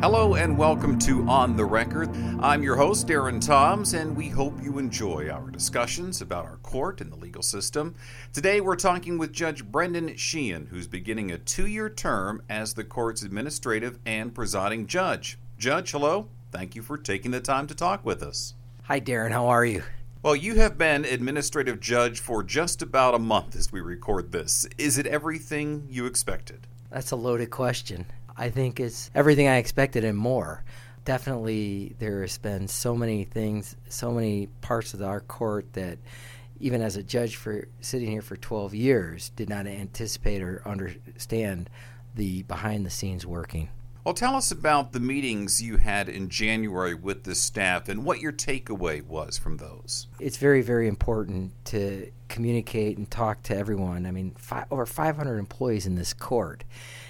Hello and welcome to On the Record. I'm your host, Darren Toms, and we hope you enjoy our discussions about our court and the legal system. Today we're talking with Judge Brendan Sheehan, who's beginning a two year term as the court's administrative and presiding judge. Judge, hello. Thank you for taking the time to talk with us. Hi, Darren. How are you? Well, you have been administrative judge for just about a month as we record this. Is it everything you expected? That's a loaded question. I think it's everything I expected and more. Definitely, there has been so many things, so many parts of our court that, even as a judge for sitting here for 12 years, did not anticipate or understand the behind the scenes working. Well, tell us about the meetings you had in January with the staff and what your takeaway was from those. It's very, very important to communicate and talk to everyone. I mean, five, over 500 employees in this court.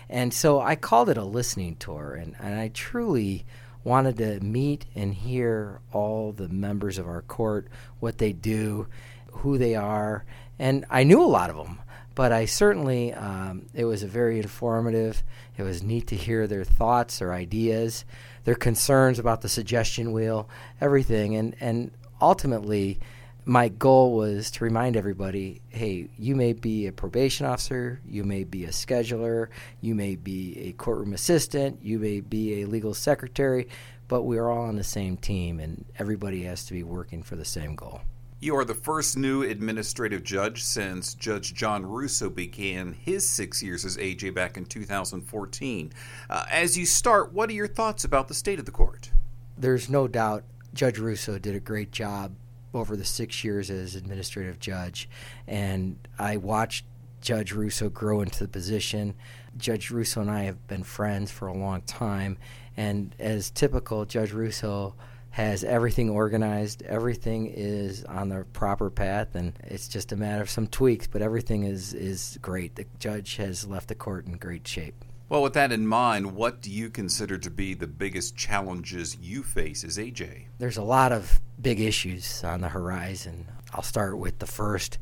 And so I called it a listening tour, and, and I truly wanted to meet and hear all the members of our court, what they do, who they are. And I knew a lot of them, but I certainly, um, it was a very informative. It was neat to hear their thoughts, their ideas, their concerns about the suggestion wheel, everything. And, and ultimately, my goal was to remind everybody hey, you may be a probation officer, you may be a scheduler, you may be a courtroom assistant, you may be a legal secretary, but we are all on the same team and everybody has to be working for the same goal. You are the first new administrative judge since Judge John Russo began his six years as AJ back in 2014. Uh, as you start, what are your thoughts about the state of the court? There's no doubt Judge Russo did a great job over the six years as administrative judge, and I watched Judge Russo grow into the position. Judge Russo and I have been friends for a long time, and as typical, Judge Russo has everything organized. Everything is on the proper path, and it's just a matter of some tweaks. But everything is is great. The judge has left the court in great shape. Well, with that in mind, what do you consider to be the biggest challenges you face as AJ? There's a lot of big issues on the horizon. I'll start with the first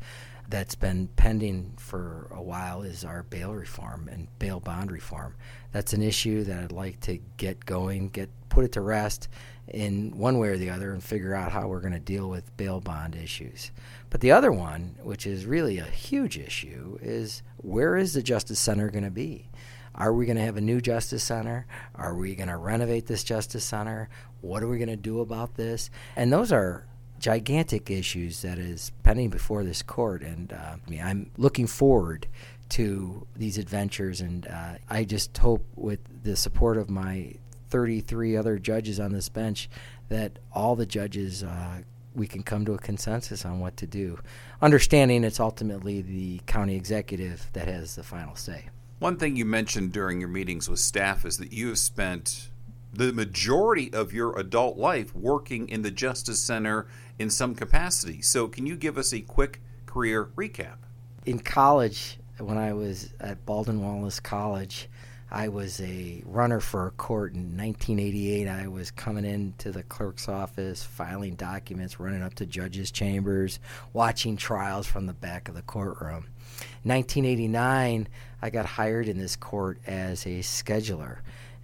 that's been pending for a while is our bail reform and bail bond reform. That's an issue that I'd like to get going, get put it to rest in one way or the other and figure out how we're going to deal with bail bond issues. But the other one, which is really a huge issue, is where is the Justice Center going to be? Are we going to have a new Justice Center? Are we going to renovate this Justice Center? What are we going to do about this? And those are gigantic issues that is pending before this court. And uh, I'm looking forward to these adventures. And uh, I just hope, with the support of my 33 other judges on this bench, that all the judges. Uh, we can come to a consensus on what to do, understanding it's ultimately the county executive that has the final say. One thing you mentioned during your meetings with staff is that you have spent the majority of your adult life working in the Justice Center in some capacity. So, can you give us a quick career recap? In college, when I was at Baldwin Wallace College, I was a runner for a court in 1988. I was coming into the clerk's office, filing documents, running up to judges' chambers, watching trials from the back of the courtroom. 1989, I got hired in this court as a scheduler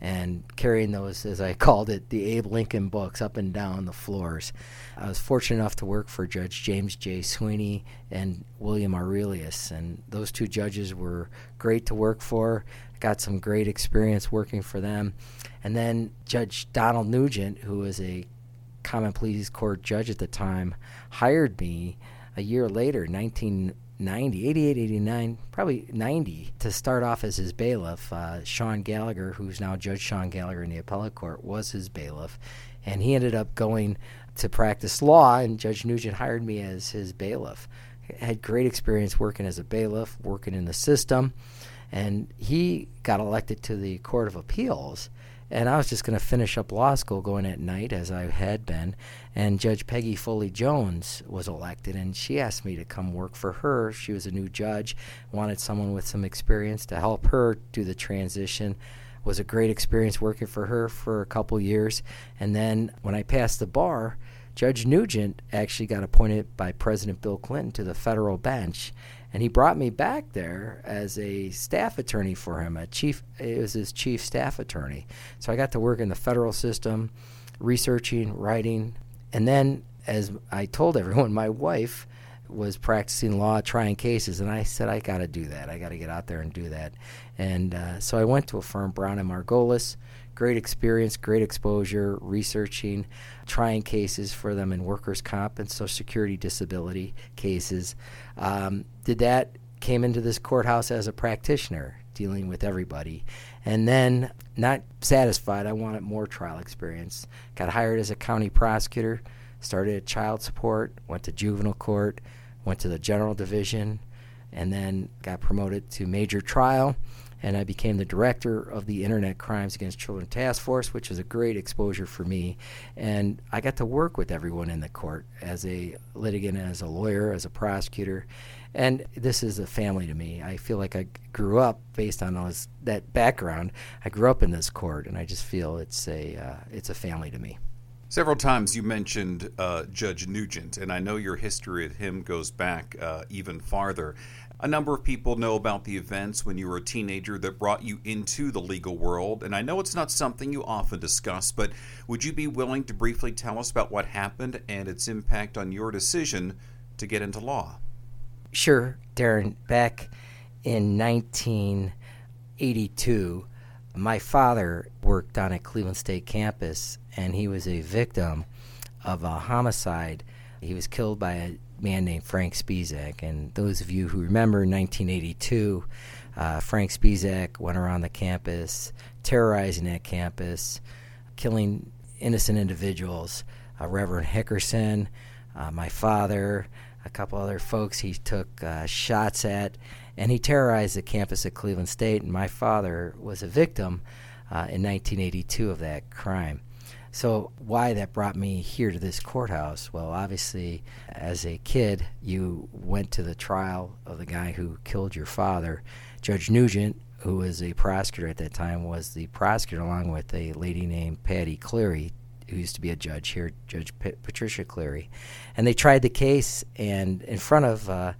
and carrying those, as I called it, the Abe Lincoln books up and down the floors. I was fortunate enough to work for Judge James J. Sweeney and William Aurelius, and those two judges were great to work for. Got some great experience working for them. And then Judge Donald Nugent, who was a common pleas court judge at the time, hired me a year later, 19 90, 88, 89, probably 90 to start off as his bailiff. Uh, Sean Gallagher, who's now Judge Sean Gallagher in the appellate court, was his bailiff. And he ended up going to practice law, and Judge Nugent hired me as his bailiff. I had great experience working as a bailiff, working in the system, and he got elected to the Court of Appeals and I was just going to finish up law school going at night as I had been. And Judge Peggy Foley Jones was elected, and she asked me to come work for her. She was a new judge, wanted someone with some experience to help her do the transition. Was a great experience working for her for a couple years. And then when I passed the bar, Judge Nugent actually got appointed by President Bill Clinton to the federal bench. and he brought me back there as a staff attorney for him. A chief, it was his chief staff attorney. So I got to work in the federal system, researching, writing, and then as I told everyone, my wife was practicing law, trying cases, and I said I got to do that. I got to get out there and do that. And uh, so I went to a firm, Brown and Margolis. Great experience, great exposure, researching, trying cases for them in workers' comp and Social Security disability cases. Um, did that, came into this courthouse as a practitioner, dealing with everybody. And then, not satisfied, I wanted more trial experience. Got hired as a county prosecutor, started at child support, went to juvenile court, went to the general division, and then got promoted to major trial. And I became the director of the Internet Crimes Against Children Task Force, which was a great exposure for me. And I got to work with everyone in the court as a litigant, as a lawyer, as a prosecutor. And this is a family to me. I feel like I grew up based on those, that background. I grew up in this court, and I just feel it's a uh, it's a family to me. Several times you mentioned uh, Judge Nugent, and I know your history with him goes back uh, even farther. A number of people know about the events when you were a teenager that brought you into the legal world, and I know it's not something you often discuss, but would you be willing to briefly tell us about what happened and its impact on your decision to get into law? Sure, Darren. Back in 1982, my father worked on a Cleveland State campus, and he was a victim of a homicide. He was killed by a man named Frank Spisak. And those of you who remember 1982, uh, Frank Spisak went around the campus, terrorizing that campus, killing innocent individuals. Uh, Reverend Rickerson, uh, my father, a couple other folks he took uh, shots at and he terrorized the campus at Cleveland State. And my father was a victim uh, in 1982 of that crime. So, why that brought me here to this courthouse? Well, obviously, as a kid, you went to the trial of the guy who killed your father. Judge Nugent, who was a prosecutor at that time, was the prosecutor along with a lady named Patty Cleary, who used to be a judge here, Judge P- Patricia Cleary. And they tried the case, and in front of uh,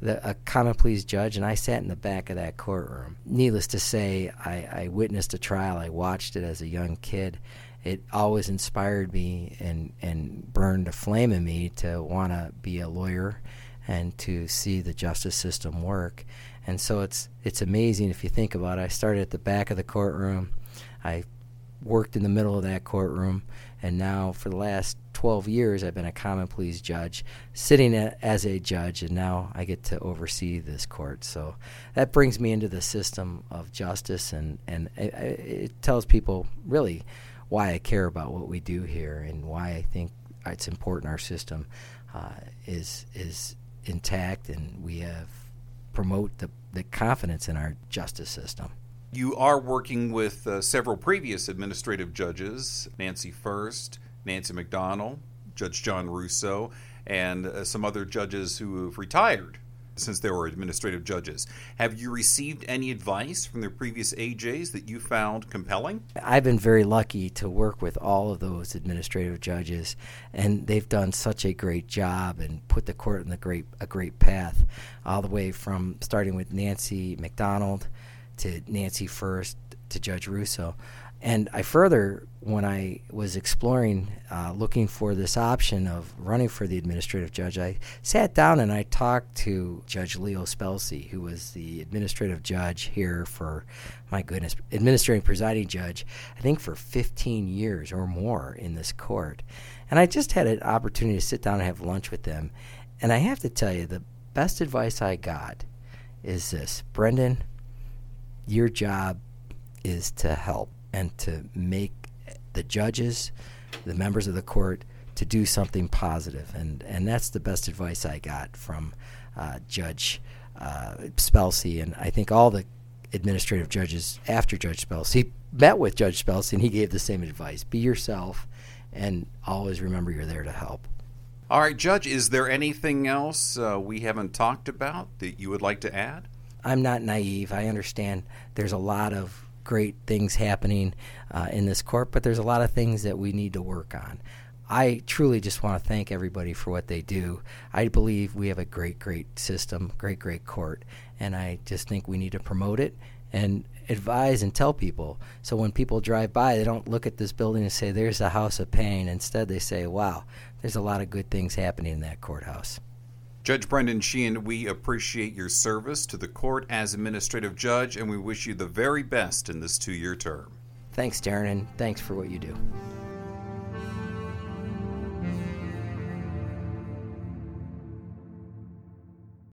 the, a common pleas judge, and I sat in the back of that courtroom. Needless to say, I, I witnessed a trial. I watched it as a young kid. It always inspired me and, and burned a flame in me to want to be a lawyer and to see the justice system work. And so it's it's amazing if you think about it. I started at the back of the courtroom. I worked in the middle of that courtroom, and now for the last 12 years I've been a common pleas judge, sitting as a judge, and now I get to oversee this court. So that brings me into the system of justice, and, and it, it tells people really why I care about what we do here and why I think it's important our system uh, is is intact and we have promote the, the confidence in our justice system. You are working with uh, several previous administrative judges Nancy Fuerst, Nancy McDonnell, Judge John Russo, and uh, some other judges who have retired since they were administrative judges. Have you received any advice from their previous AJs that you found compelling? I've been very lucky to work with all of those administrative judges, and they've done such a great job and put the court in the great a great path, all the way from starting with Nancy McDonnell to Nancy Fuerst to Judge Russo. And I further, when I was exploring, uh, looking for this option of running for the administrative judge, I sat down and I talked to Judge Leo Spellacy, who was the administrative judge here for, my goodness, administering presiding judge, I think for 15 years or more in this court. And I just had an opportunity to sit down and have lunch with them. And I have to tell you, the best advice I got is this Brendan, your job is to help and to make the judges, the members of the court, to do something positive. And, and that's the best advice I got from uh, Judge uh, Spellacy. And I think all the administrative judges after Judge Spellacy met with Judge Spellacy, and he gave the same advice be yourself and always remember you're there to help. All right, Judge, is there anything else uh, we haven't talked about that you would like to add? I'm not naive. I understand there's a lot of great things happening uh, in this court, but there's a lot of things that we need to work on. I truly just want to thank everybody for what they do. I believe we have a great, great system, great, great court, and I just think we need to promote it and advise and tell people. So when people drive by, they don't look at this building and say, "There's a house of pain." Instead, they say, "Wow, there's a lot of good things happening in that courthouse." Judge Brendan Sheehan, we appreciate your service to the court as administrative judge, and we wish you the very best in this two year term. Thanks, Darren, and thanks for what you do.